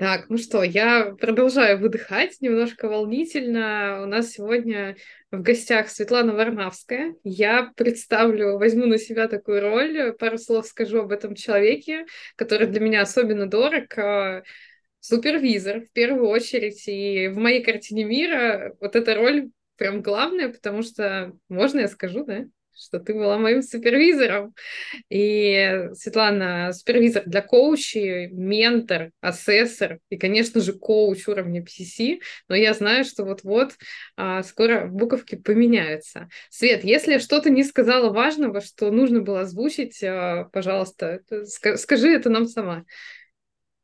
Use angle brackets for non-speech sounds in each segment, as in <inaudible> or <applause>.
Так, ну что, я продолжаю выдыхать, немножко волнительно. У нас сегодня в гостях Светлана Варнавская. Я представлю, возьму на себя такую роль, пару слов скажу об этом человеке, который для меня особенно дорог. А, супервизор, в первую очередь. И в моей картине мира вот эта роль прям главная, потому что, можно я скажу, да? Что ты была моим супервизором. И Светлана, супервизор для коучей, ментор, ассессор и, конечно же, коуч уровня PCC. Но я знаю, что вот-вот а, скоро буковки поменяются. Свет, если что-то не сказала важного, что нужно было озвучить, а, пожалуйста, скажи это нам сама.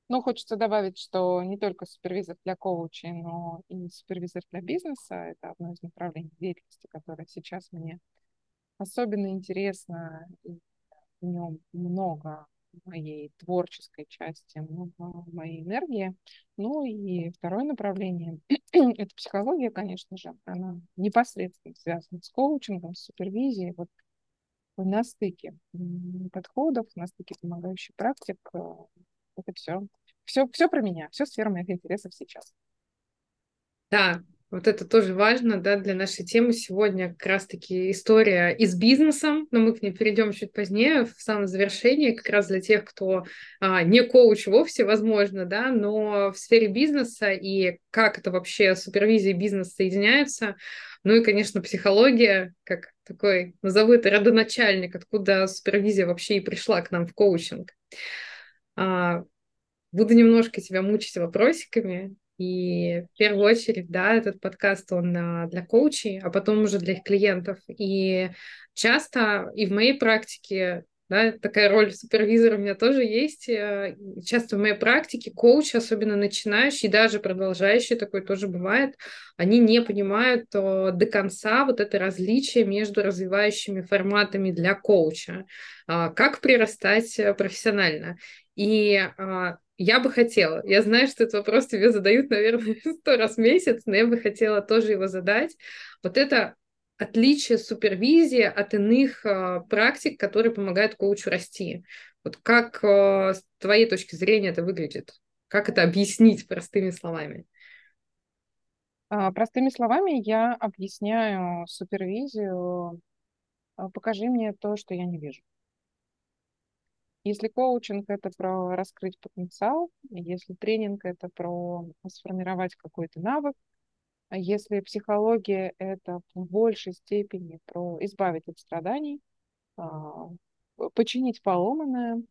Ну, хочется добавить, что не только супервизор для коучей, но и супервизор для бизнеса – это одно из направлений деятельности, которое сейчас мне особенно интересно, в нем много моей творческой части, много моей энергии. Ну и второе направление <clears throat> – это психология, конечно же. Она непосредственно связана с коучингом, с супервизией. Вот на стыке подходов, на стыке помогающих практик. Э, это все. Все, все про меня, все сфера моих интересов сейчас. Да, вот это тоже важно, да, для нашей темы сегодня как раз-таки история и с бизнесом, но мы к ней перейдем чуть позднее, в самом завершении, как раз для тех, кто а, не коуч вовсе, возможно, да, но в сфере бизнеса и как это вообще супервизия и бизнес соединяются. Ну и, конечно, психология, как такой, назову это родоначальник, откуда супервизия вообще и пришла к нам в коучинг. А, буду немножко тебя мучить вопросиками, и в первую очередь, да, этот подкаст, он а, для коучей, а потом уже для их клиентов. И часто и в моей практике да, такая роль супервизора у меня тоже есть. Э, часто в моей практике коуч, особенно начинающий, даже продолжающий, такой тоже бывает, они не понимают до конца вот это различие между развивающими форматами для коуча, а, как прирастать э, профессионально. И а, я бы хотела, я знаю, что этот вопрос тебе задают, <laughs> наверное, сто раз в месяц, но я бы хотела тоже его задать. Вот это отличие супервизии от иных э, практик, которые помогают коучу расти. Вот как э, с твоей точки зрения это выглядит? Как это объяснить простыми словами? А, простыми словами я объясняю супервизию. Покажи мне то, что я не вижу. Если коучинг – это про раскрыть потенциал, если тренинг – это про сформировать какой-то навык, а если психология – это в большей степени про избавить от страданий, а, починить поломанное,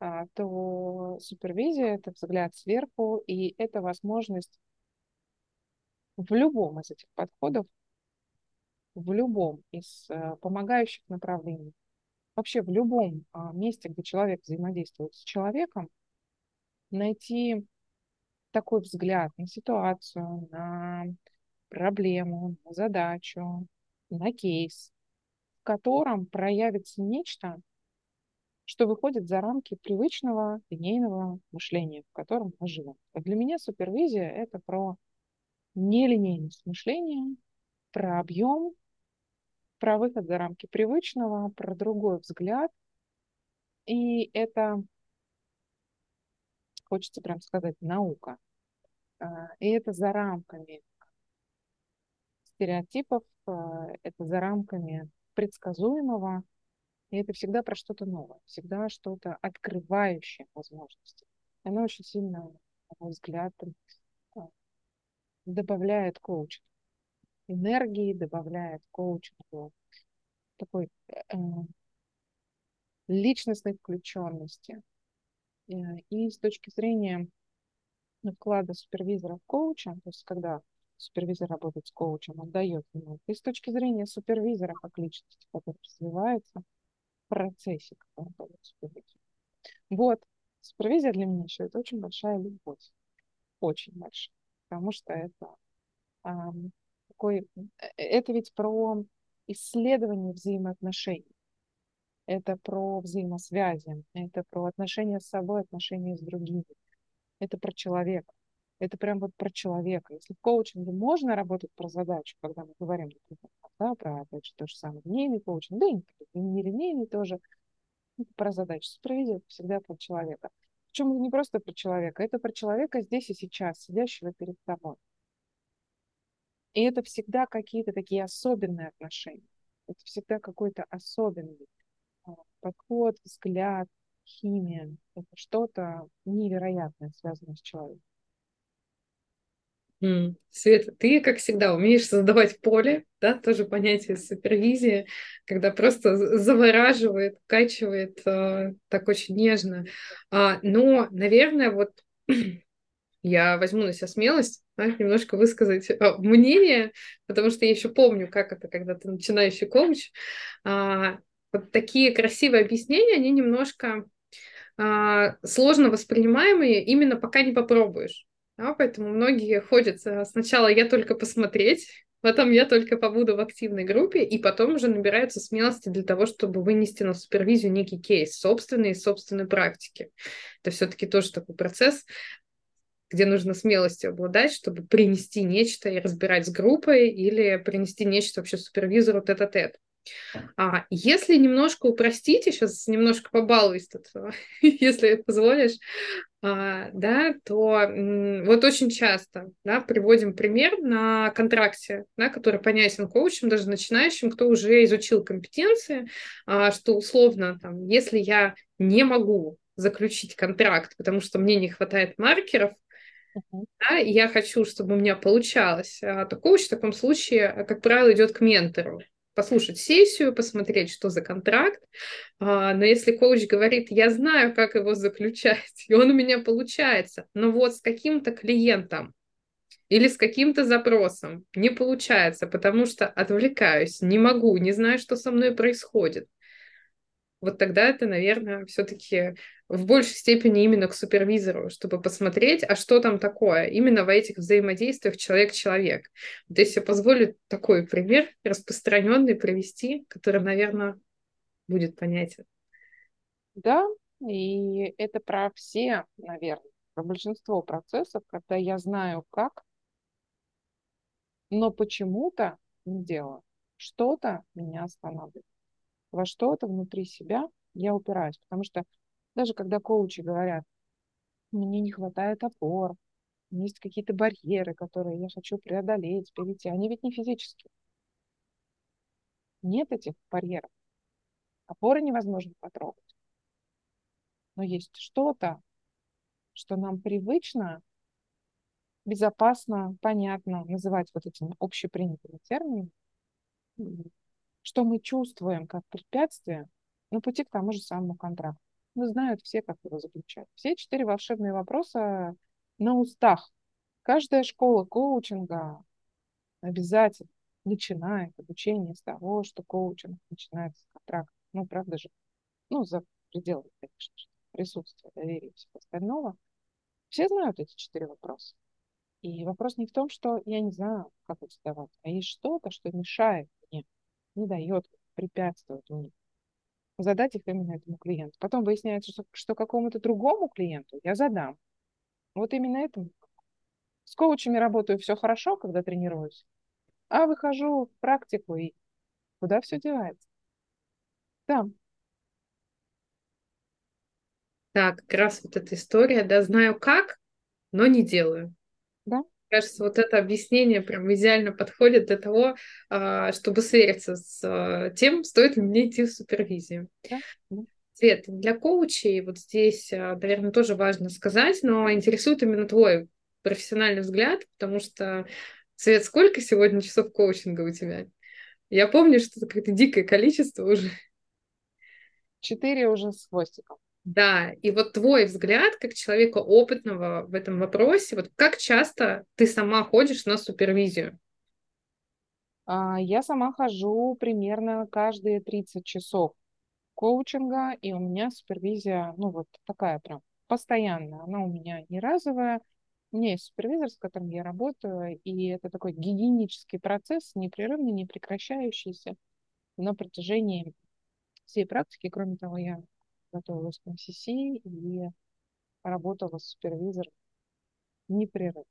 а, то супервизия – это взгляд сверху, и это возможность в любом из этих подходов, в любом из э, помогающих направлений вообще в любом а, месте, где человек взаимодействует с человеком, найти такой взгляд на ситуацию, на проблему, на задачу, на кейс, в котором проявится нечто, что выходит за рамки привычного линейного мышления, в котором мы живем. Для меня супервизия – это про нелинейность мышления, про объем, про выход за рамки привычного, про другой взгляд. И это, хочется прям сказать, наука. А, и это за рамками стереотипов, а, это за рамками предсказуемого, и это всегда про что-то новое, всегда что-то открывающее возможности. Оно очень сильно, на мой взгляд, а, добавляет коучинг энергии, добавляет коучингу такой э, личностной включенности. Э, и с точки зрения вклада супервизора в коуча, то есть когда супервизор работает с коучем, он дает ему, и с точки зрения супервизора как личности, который развивается в процессе, когда он дает супервизию. Вот, супервизия для меня еще это очень большая любовь, очень большая, потому что это такой, э, это ведь про исследование взаимоотношений. Это про взаимосвязи, это про отношения с собой, отношения с другими. Это про человека. Это прям вот про человека. Если в коучинге можно работать про задачу, когда мы говорим, например, да, про опять же то же самое линейный коучинг, да и не линейный тоже, это про задачу. Супервизия всегда про человека. Причем не просто про человека, это про человека здесь и сейчас, сидящего перед тобой. И это всегда какие-то такие особенные отношения. Это всегда какой-то особенный а, подход, взгляд, химия. Это что-то невероятное, связанное с человеком. Света, ты, как всегда, умеешь создавать поле, да, тоже понятие супервизии, когда просто завораживает, качивает э, так очень нежно. А, но, наверное, вот <clears throat> я возьму на себя смелость да, немножко высказать э, мнение, потому что я еще помню, как это, когда ты начинающий коуч. А, вот такие красивые объяснения, они немножко а, сложно воспринимаемые, именно пока не попробуешь. Да, поэтому многие ходят сначала я только посмотреть, потом я только побуду в активной группе, и потом уже набираются смелости для того, чтобы вынести на супервизию некий кейс собственной и собственной практики. Это все-таки тоже такой процесс, где нужно смелостью обладать, чтобы принести нечто и разбирать с группой, или принести нечто вообще супервизору тет-а-тет. А если немножко упростить, я сейчас немножко побалуюсь тут, <laughs> если позволишь, а, да, то вот очень часто да, приводим пример на контракте, да, который понятен коучам, даже начинающим, кто уже изучил компетенции, а, что условно, там, если я не могу заключить контракт, потому что мне не хватает маркеров, uh-huh. да, и я хочу, чтобы у меня получалось, а, то коуч в таком случае, как правило, идет к ментору послушать сессию, посмотреть, что за контракт. А, но если коуч говорит, я знаю, как его заключать, <laughs> и он у меня получается, но вот с каким-то клиентом или с каким-то запросом не получается, потому что отвлекаюсь, не могу, не знаю, что со мной происходит, вот тогда это, наверное, все-таки в большей степени именно к супервизору, чтобы посмотреть, а что там такое, именно в этих взаимодействиях человек-человек. Вот если я позволю такой пример распространенный привести, который, наверное, будет понятен. Да, и это про все, наверное, про большинство процессов, когда я знаю как, но почему-то не делаю. Что-то меня останавливает во что-то внутри себя я упираюсь. Потому что даже когда коучи говорят, мне не хватает опор, есть какие-то барьеры, которые я хочу преодолеть, перейти, они ведь не физические. Нет этих барьеров. Опоры невозможно потрогать. Но есть что-то, что нам привычно, безопасно, понятно называть вот этими общепринятыми терминами, что мы чувствуем как препятствие на пути к тому же самому контракту. Ну, знают все, как его заключать. Все четыре волшебные вопроса на устах. Каждая школа коучинга обязательно начинает обучение с того, что коучинг начинается с контракта. Ну, правда же? Ну, за пределами, конечно же, присутствия, доверия и всего остального. Все знают эти четыре вопроса. И вопрос не в том, что я не знаю, как их задавать, а есть что-то, что мешает мне не дает, препятствует мне задать их именно этому клиенту. Потом выясняется, что, что какому-то другому клиенту я задам. Вот именно этому. С коучами работаю все хорошо, когда тренируюсь, а выхожу в практику и куда все девается. Да. Так, как раз вот эта история, да, знаю как, но не делаю. Кажется, вот это объяснение прям идеально подходит для того, а, чтобы свериться с а, тем, стоит ли мне идти в супервизию. Свет, для коучей вот здесь, а, наверное, тоже важно сказать, но интересует именно твой профессиональный взгляд, потому что, Свет, сколько сегодня часов коучинга у тебя? Я помню, что это какое-то дикое количество уже. Четыре уже с хвостиком. Да, и вот твой взгляд, как человека опытного в этом вопросе, вот как часто ты сама ходишь на супервизию? А, я сама хожу примерно каждые 30 часов коучинга, и у меня супервизия, ну вот такая прям постоянная, она у меня не разовая. У меня есть супервизор, с которым я работаю, и это такой гигиенический процесс, непрерывный, не прекращающийся на протяжении всей практики. Кроме того, я готовилась к МСС и работала с супервизором непрерывно.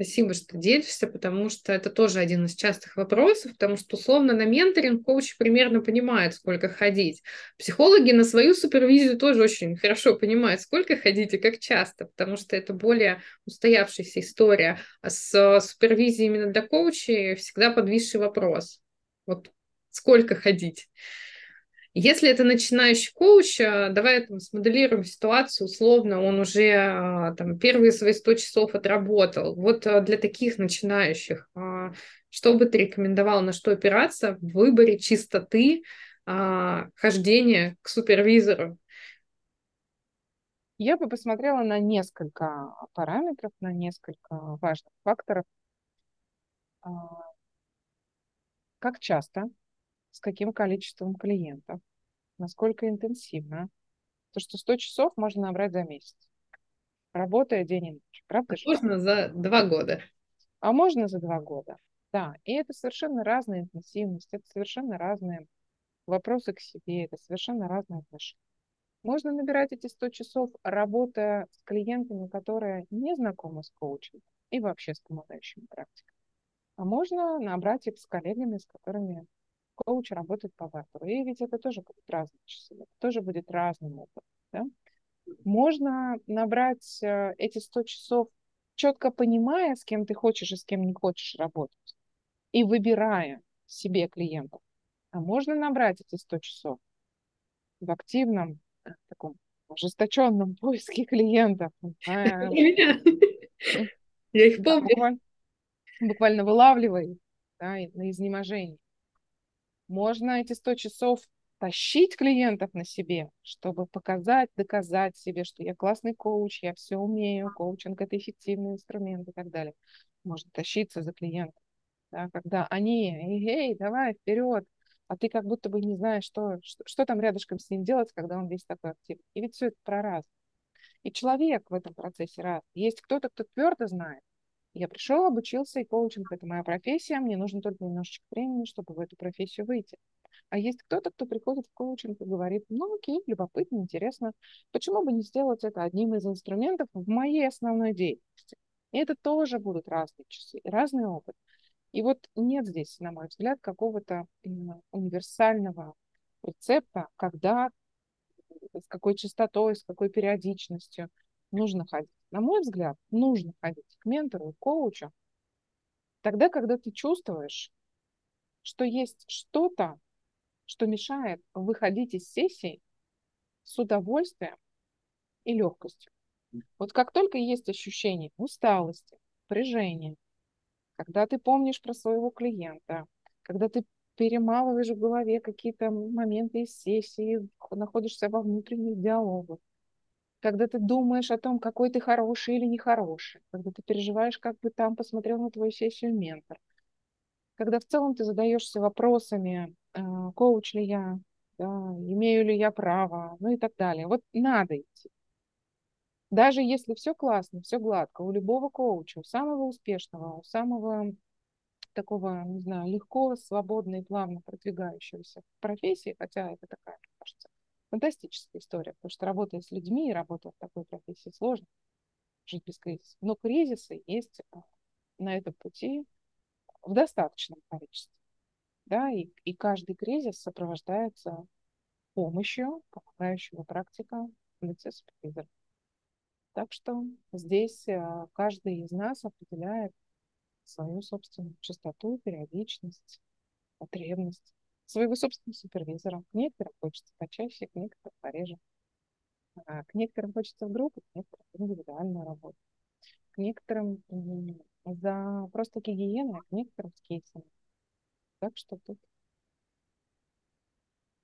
Спасибо, что делишься, потому что это тоже один из частых вопросов, потому что условно на менторинг коуч примерно понимает, сколько ходить. Психологи на свою супервизию тоже очень хорошо понимают, сколько ходить и как часто, потому что это более устоявшаяся история. А с супервизией именно для коучей всегда подвисший вопрос. Вот сколько ходить? Если это начинающий коуч, э, давай там смоделируем ситуацию, условно, он уже э, там первые свои 100 часов отработал. Вот э, для таких начинающих, что бы ты рекомендовал, на что опираться в выборе чистоты хождения к супервизору? Я бы посмотрела на несколько параметров, на несколько важных факторов. Как часто с каким количеством клиентов, насколько интенсивно. То, что 100 часов можно набрать за месяц, работая день и ночь. Правда же? Можно за два года. А можно за два года, да. И это совершенно разная интенсивность, это совершенно разные вопросы к себе, это совершенно разные отношения. Можно набирать эти 100 часов, работая с клиентами, которые не знакомы с коучем и вообще с помогающими практиками. А можно набрать их с коллегами, с которыми коуч работает по бартеру. И ведь это тоже будет разные часы, это тоже будет разным опытом. Да? Можно набрать э, эти 100 часов, четко понимая, с кем ты хочешь и с кем не хочешь работать, и выбирая себе клиентов. А можно набрать эти 100 часов в активном, э, таком ожесточенном поиске клиентов. Я их помню. Буквально вылавливай да, на изнеможении. Можно эти 100 часов тащить клиентов на себе, чтобы показать, доказать себе, что я классный коуч, я все умею, коучинг – это эффективный инструмент и так далее. Можно тащиться за клиентом, да, когда они, эй, эй, давай, вперед, а ты как будто бы не знаешь, что, что, что там рядышком с ним делать, когда он весь такой активный. И ведь все это про раз. И человек в этом процессе раз. Есть кто-то, кто твердо знает, я пришел, обучился, и коучинг – это моя профессия, мне нужно только немножечко времени, чтобы в эту профессию выйти. А есть кто-то, кто приходит в коучинг и говорит, ну окей, любопытно, интересно, почему бы не сделать это одним из инструментов в моей основной деятельности? И это тоже будут разные часы, разный опыт. И вот нет здесь, на мой взгляд, какого-то универсального рецепта, когда, с какой частотой, с какой периодичностью нужно ходить на мой взгляд, нужно ходить к ментору, к коучу, тогда, когда ты чувствуешь, что есть что-то, что мешает выходить из сессии с удовольствием и легкостью. Вот как только есть ощущение усталости, напряжения, когда ты помнишь про своего клиента, когда ты перемалываешь в голове какие-то моменты из сессии, находишься во внутренних диалогах, когда ты думаешь о том, какой ты хороший или нехороший, когда ты переживаешь, как бы там посмотрел на твою сессию ментор, когда в целом ты задаешься вопросами, э, коуч ли я, да, имею ли я право, ну и так далее. Вот надо идти. Даже если все классно, все гладко, у любого коуча, у самого успешного, у самого такого, не знаю, легко, свободно и плавно продвигающегося в профессии, хотя это такая, кажется, фантастическая история, потому что работая с людьми и работая в такой профессии сложно жить без кризиса. Но кризисы есть а, на этом пути в достаточном количестве. Да, и, и каждый кризис сопровождается помощью помогающего практика супервизора. Так что здесь а, каждый из нас определяет свою собственную частоту, периодичность, потребность своего собственного супервизора. К некоторым хочется почаще, к некоторым пореже. А к некоторым хочется в группу, к некоторым индивидуальную работу. К некоторым за просто гигиеной, а к некоторым с кейсами. Так что тут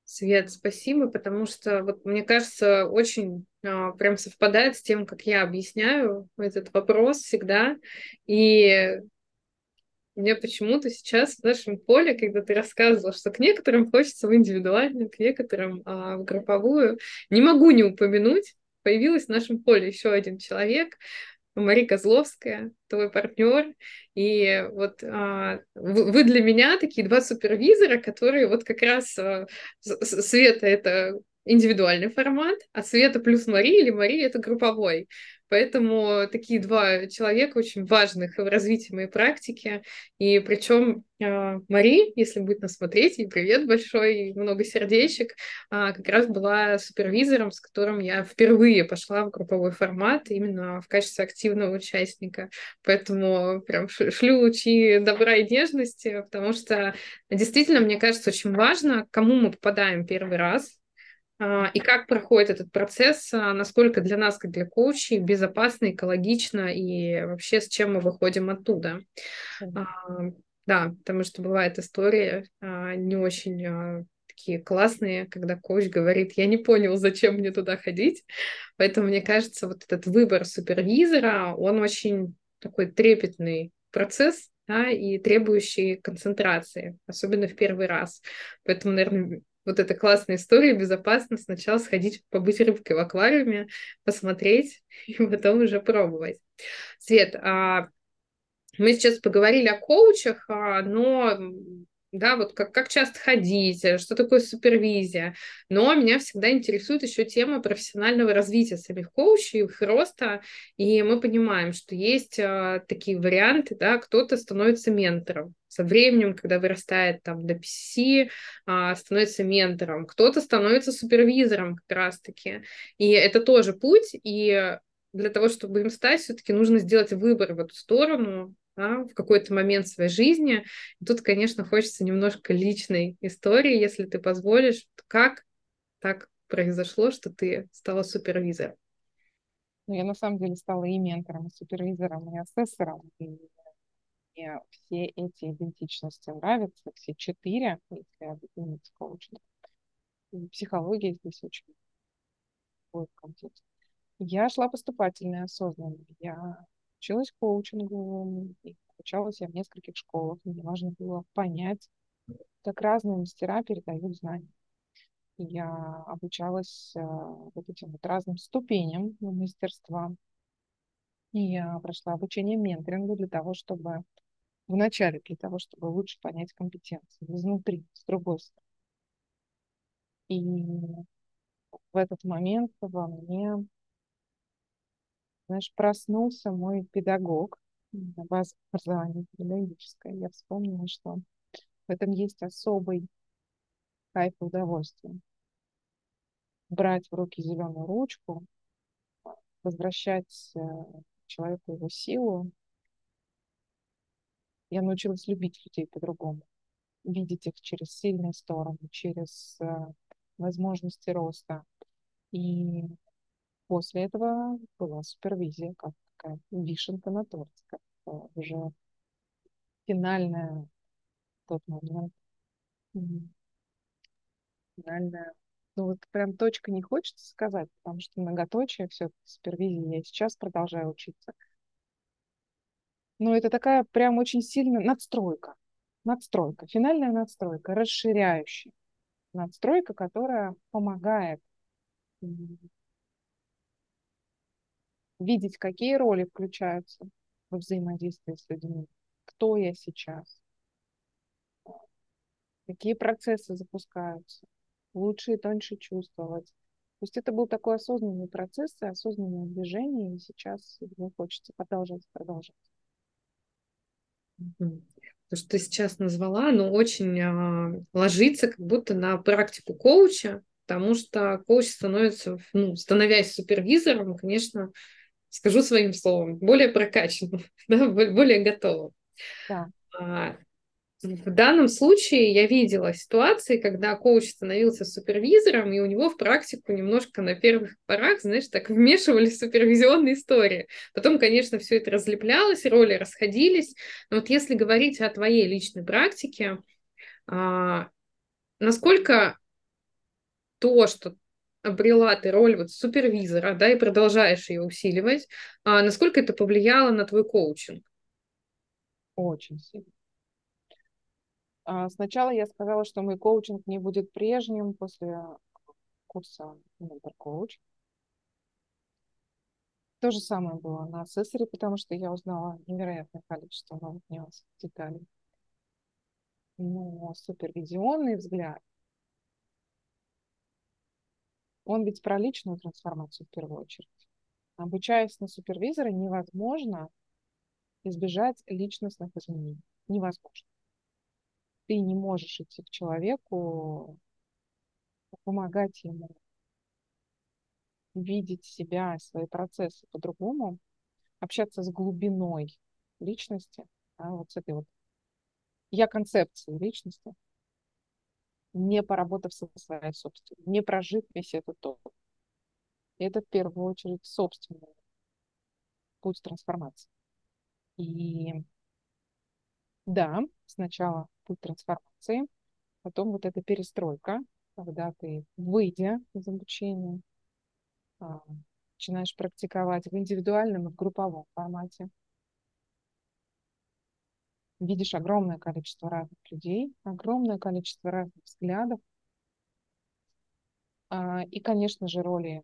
Свет, спасибо, потому что вот мне кажется, очень а, прям совпадает с тем, как я объясняю этот вопрос всегда. И мне почему-то сейчас в нашем поле, когда ты рассказывала, что к некоторым хочется в индивидуальную, к некоторым а, в групповую, не могу не упомянуть, появилась в нашем поле еще один человек, Мария Козловская, твой партнер. И вот а, вы для меня такие два супервизора, которые вот как раз а, Света это индивидуальный формат, а Света плюс Мария или Мария — это групповой. Поэтому такие два человека очень важных в развитии моей практики. И причем а, Мари, если будет нас смотреть, и привет большой, и много сердечек, а, как раз была супервизором, с которым я впервые пошла в групповой формат именно в качестве активного участника. Поэтому прям шлю лучи добра и нежности, потому что действительно, мне кажется, очень важно, кому мы попадаем первый раз, и как проходит этот процесс, а, насколько для нас, как для коучей, безопасно, экологично и вообще с чем мы выходим оттуда. Mm. Да, потому что бывает история не очень такие классные, когда коуч говорит, я не понял, зачем мне туда ходить. Поэтому, мне кажется, вот этот выбор супервизора, он очень такой трепетный процесс, да, и требующий концентрации, особенно в первый раз. Поэтому, наверное, вот эта классная история, безопасно сначала сходить побыть рыбкой в аквариуме, посмотреть <laughs> и потом уже пробовать. Свет, а мы сейчас поговорили о коучах, а, но да, вот как, как часто ходить, э, что такое супервизия. Но меня всегда интересует еще тема профессионального развития самих коучей, их роста, и мы понимаем, что есть а, такие варианты, да, кто-то становится ментором, со временем, когда вырастает там до PC, а, становится ментором, кто-то становится супервизором как раз-таки, и это тоже путь, и для того, чтобы им стать, все-таки нужно сделать выбор в эту сторону, да, в какой-то момент своей жизни. И тут, конечно, хочется немножко личной истории, если ты позволишь, как так произошло, что ты стала супервизором. Ну, я на самом деле стала и ментором, и супервизором, и асессором. И мне все эти идентичности нравятся, все четыре, если объединить коучинг. И психология здесь очень будет. Я шла поступательно, осознанно. Я училась коучингу, и обучалась я в нескольких школах. Мне важно было понять, как разные мастера передают знания. Я обучалась э, вот этим вот разным ступеням мастерства. И я прошла обучение менторингу для того, чтобы вначале для того, чтобы лучше понять компетенции изнутри, с другой стороны. И в этот момент во мне знаешь, проснулся мой педагог на базе образования педагогическое. Я вспомнила, что в этом есть особый кайф и удовольствие. Брать в руки зеленую ручку, возвращать э, человеку его силу. Я научилась любить людей по-другому, видеть их через сильные стороны, через э, возможности роста. И После этого была супервизия, как такая вишенка на торте, как уже финальная тот момент. Финальная. Ну вот прям точка не хочется сказать, потому что многоточие все-таки супервизия. Я сейчас продолжаю учиться. Но это такая прям очень сильная надстройка. Надстройка, финальная надстройка, расширяющая. Надстройка, которая помогает видеть, какие роли включаются во взаимодействии с людьми, кто я сейчас, какие процессы запускаются, лучше и тоньше чувствовать. То есть это был такой осознанный процесс и осознанное движение, и сейчас его хочется продолжать, продолжать. То, что ты сейчас назвала, оно очень а, ложится как будто на практику коуча, потому что коуч становится, ну, становясь супервизором, конечно, скажу своим словом, более прокачанным, <laughs> да, более готовым. Да. А, в данном случае я видела ситуации, когда коуч становился супервизором, и у него в практику немножко на первых порах, знаешь, так <laughs> вмешивались супервизионные истории. Потом, конечно, все это разлеплялось, роли расходились. Но вот если говорить о твоей личной практике, а, насколько то, что обрела ты роль вот супервизора, да, и продолжаешь ее усиливать, а насколько это повлияло на твой коучинг? Очень сильно. А, сначала я сказала, что мой коучинг не будет прежним после курса Coach. То же самое было на асессоре, потому что я узнала невероятное количество новых деталей. Но супервизионный взгляд Он ведь про личную трансформацию в первую очередь. Обучаясь на супервизора, невозможно избежать личностных изменений. Невозможно. Ты не можешь идти к человеку, помогать ему видеть себя, свои процессы по-другому, общаться с глубиной личности, да, вот с этой вот я концепции личности, не поработав со своей собственной, не прожив весь этот опыт. Это в первую очередь собственный путь трансформации. И да, сначала путь трансформации, потом вот эта перестройка, когда ты, выйдя из обучения, а, начинаешь практиковать в индивидуальном и в групповом формате. Видишь огромное количество разных людей, огромное количество разных взглядов. А, и, конечно же, роли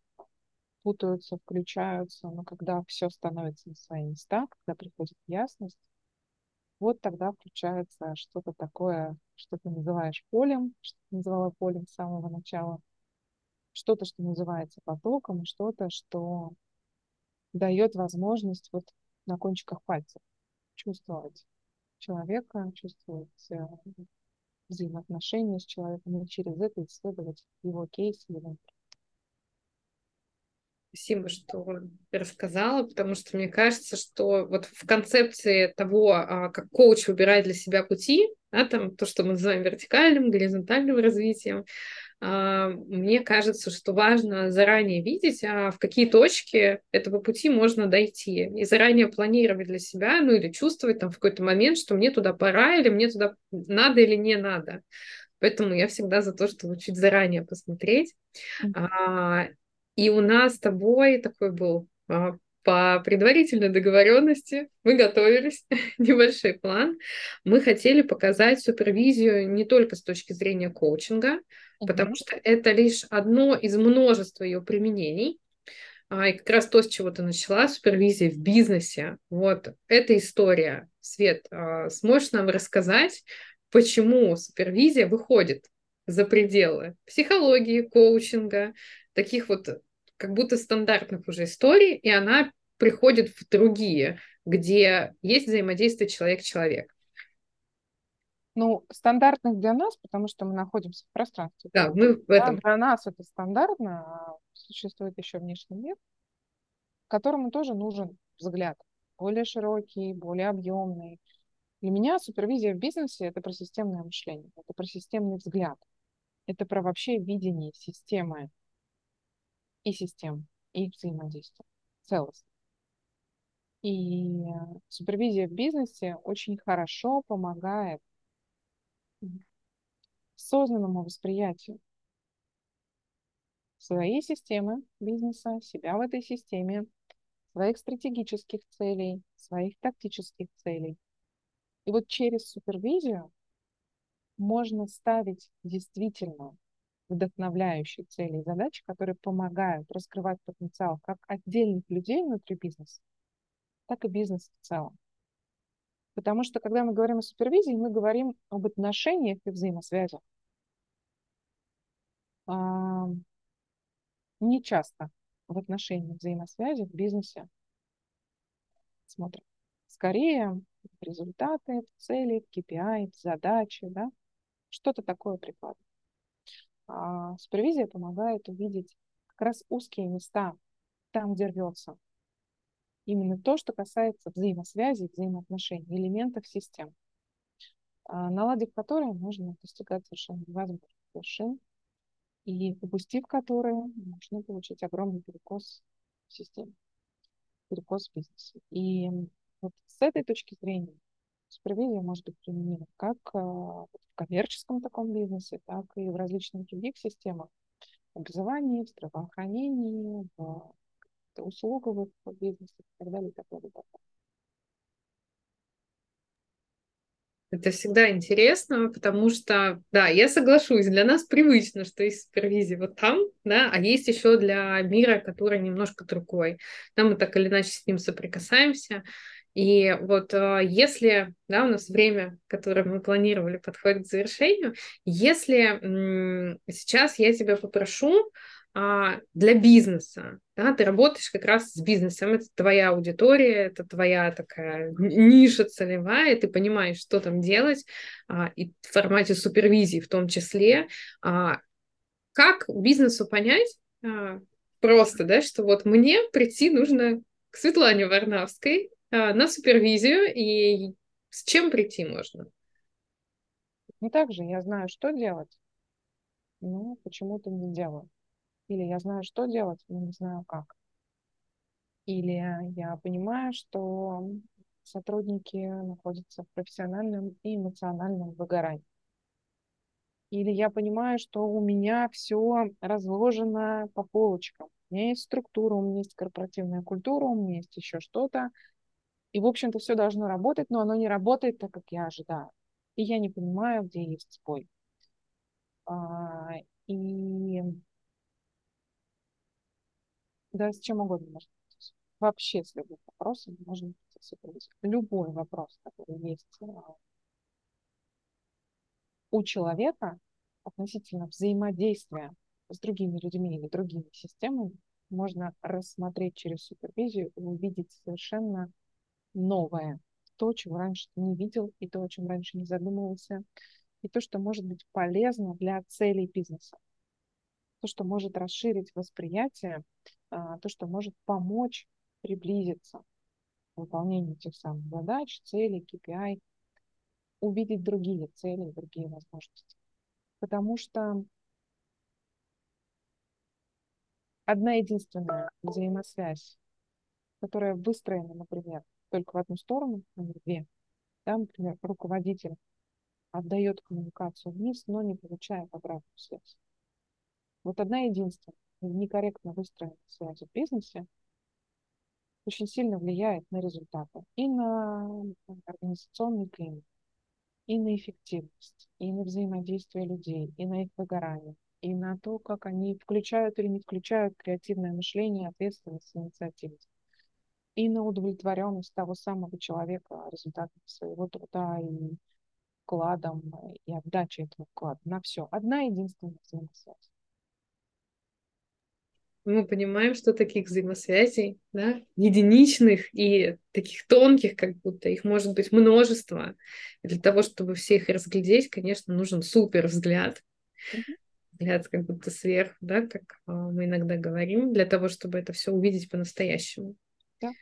путаются, включаются, но когда все становится на свои места, когда приходит ясность, вот тогда включается что-то такое, что ты называешь полем, что ты называла полем с самого начала, что-то, что называется потоком, что-то, что дает возможность вот на кончиках пальцев чувствовать человека, чувствовать э, взаимоотношения с человеком и через это исследовать его кейс, его Спасибо, что рассказала, потому что мне кажется, что вот в концепции того, а, как коуч выбирает для себя пути, да, там то, что мы называем вертикальным, горизонтальным развитием, мне кажется, что важно заранее видеть, а в какие точки этого пути можно дойти, и заранее планировать для себя, ну или чувствовать там в какой-то момент, что мне туда пора, или мне туда надо или не надо. Поэтому я всегда за то, чтобы чуть заранее посмотреть. Mm-hmm. И у нас с тобой такой был а, по предварительной договоренности мы готовились, <laughs> небольшой план. Мы хотели показать супервизию не только с точки зрения коучинга. Потому что это лишь одно из множества ее применений. А, и как раз то, с чего ты начала, супервизия в бизнесе. Вот эта история. Свет, а, сможешь нам рассказать, почему супервизия выходит за пределы психологии, коучинга, таких вот как будто стандартных уже историй, и она приходит в другие, где есть взаимодействие человек-человек. Ну, стандартных для нас, потому что мы находимся в пространстве. Да, мы в этом. Да, для нас это стандартно, а существует еще внешний мир, которому тоже нужен взгляд более широкий, более объемный. Для меня супервизия в бизнесе – это про системное мышление, это про системный взгляд, это про вообще видение системы и систем, и их взаимодействия целостно. И супервизия в бизнесе очень хорошо помогает осознанному восприятию своей системы бизнеса, себя в этой системе, своих стратегических целей, своих тактических целей. И вот через супервизию можно ставить действительно вдохновляющие цели и задачи, которые помогают раскрывать потенциал как отдельных людей внутри бизнеса, так и бизнеса в целом. Потому что, когда мы говорим о супервизии, мы говорим об отношениях и взаимосвязях. А, не часто в отношениях взаимосвязи в бизнесе смотрим. Скорее результаты, цели, KPI, задачи, да, что-то такое прикладываем. А, супервизия помогает увидеть как раз узкие места, там, где рвется. Именно то, что касается взаимосвязи, взаимоотношений, элементов систем, а, наладив которые можно достигать совершенно невозможных вершин, и упустив которые, можно получить огромный перекос в системе, перекос в бизнесе. И вот с этой точки зрения супервизия может быть применима как а, в коммерческом таком бизнесе, так и в различных других системах. Образования, в здравоохранении, в услуговых бизнесах и так далее, и так далее. Это всегда интересно, потому что, да, я соглашусь, для нас привычно, что есть супервизия вот там, да, а есть еще для мира, который немножко другой. Там мы так или иначе с ним соприкасаемся. И вот э, если, да, у нас время, которое мы планировали, подходит к завершению, если сейчас я тебя попрошу для бизнеса. Да? Ты работаешь как раз с бизнесом, это твоя аудитория, это твоя такая ниша целевая, ты понимаешь, что там делать, а, и в формате супервизии в том числе. А, как бизнесу понять, а, просто, да, что вот мне прийти нужно к Светлане Варнавской а, на супервизию, и с чем прийти можно? Не так же, я знаю, что делать, но почему-то не делаю. Или я знаю, что делать, но не знаю как. Или я понимаю, что сотрудники находятся в профессиональном и эмоциональном выгорании. Или я понимаю, что у меня все разложено по полочкам. У меня есть структура, у меня есть корпоративная культура, у меня есть еще что-то. И, в общем-то, все должно работать, но оно не работает так, как я ожидаю. И я не понимаю, где есть сбой. А, и да, с чем угодно можно Вообще с любым вопросом можно Любой вопрос, который есть а, у человека относительно взаимодействия с другими людьми или другими системами можно рассмотреть через супервизию и увидеть совершенно новое. То, чего раньше ты не видел, и то, о чем раньше не задумывался, и то, что может быть полезно для целей бизнеса. То, что может расширить восприятие, то, что может помочь приблизиться к выполнению тех самых задач, целей, KPI, увидеть другие цели, другие возможности. Потому что одна единственная взаимосвязь, которая выстроена, например, только в одну сторону, а две, да, например, руководитель отдает коммуникацию вниз, но не получает обратную связь. Вот одна единственная некорректно выстроенная связь в бизнесе очень сильно влияет на результаты. И на организационный климат, и на эффективность, и на взаимодействие людей, и на их выгорание, и на то, как они включают или не включают креативное мышление, ответственность, инициативность, и на удовлетворенность того самого человека результатом своего труда и вкладом, и отдачей этого вклада. На все. Одна единственная взаимосвязь мы понимаем, что таких взаимосвязей, да, единичных и таких тонких, как будто их может быть множество. И для того, чтобы всех разглядеть, конечно, нужен супер взгляд. Взгляд как будто сверху, да, как а, мы иногда говорим, для того, чтобы это все увидеть по-настоящему. Да.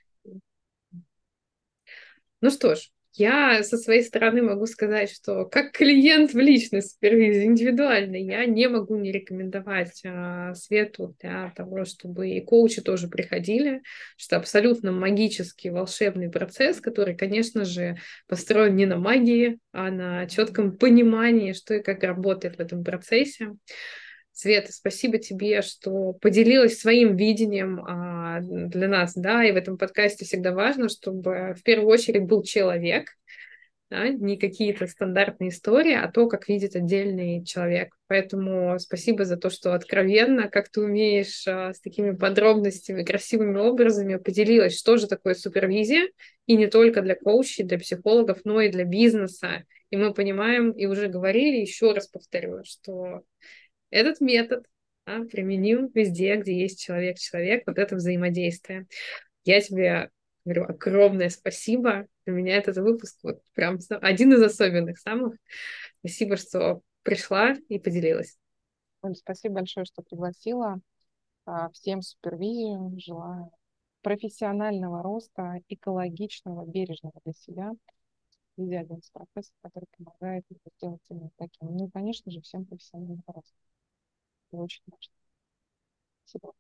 Ну что ж, я со своей стороны могу сказать, что как клиент в личной супервизии, индивидуально, я не могу не рекомендовать а, Свету для того, чтобы и коучи тоже приходили, что абсолютно магический, волшебный процесс, который, конечно же, построен не на магии, а на четком понимании, что и как работает в этом процессе. Света, спасибо тебе, что поделилась своим видением а, для нас, да, и в этом подкасте всегда важно, чтобы в первую очередь был человек, да, не какие-то стандартные истории, а то, как видит отдельный человек. Поэтому спасибо за то, что откровенно, как ты умеешь а, с такими подробностями, красивыми образами поделилась, что же такое супервизия, и не только для коучей, для психологов, но и для бизнеса. И мы понимаем, и уже говорили, еще раз повторю, что этот метод да, применим везде, где есть человек-человек, вот это взаимодействие. Я тебе говорю огромное спасибо. Для меня этот выпуск вот прям один из особенных самых. Спасибо, что пришла и поделилась. Оль, спасибо большое, что пригласила. А, всем супервизию желаю профессионального роста, экологичного, бережного для себя. Везде один из который помогает сделать именно таким. Ну и, конечно же, всем профессионального роста. Это очень важно. Спасибо.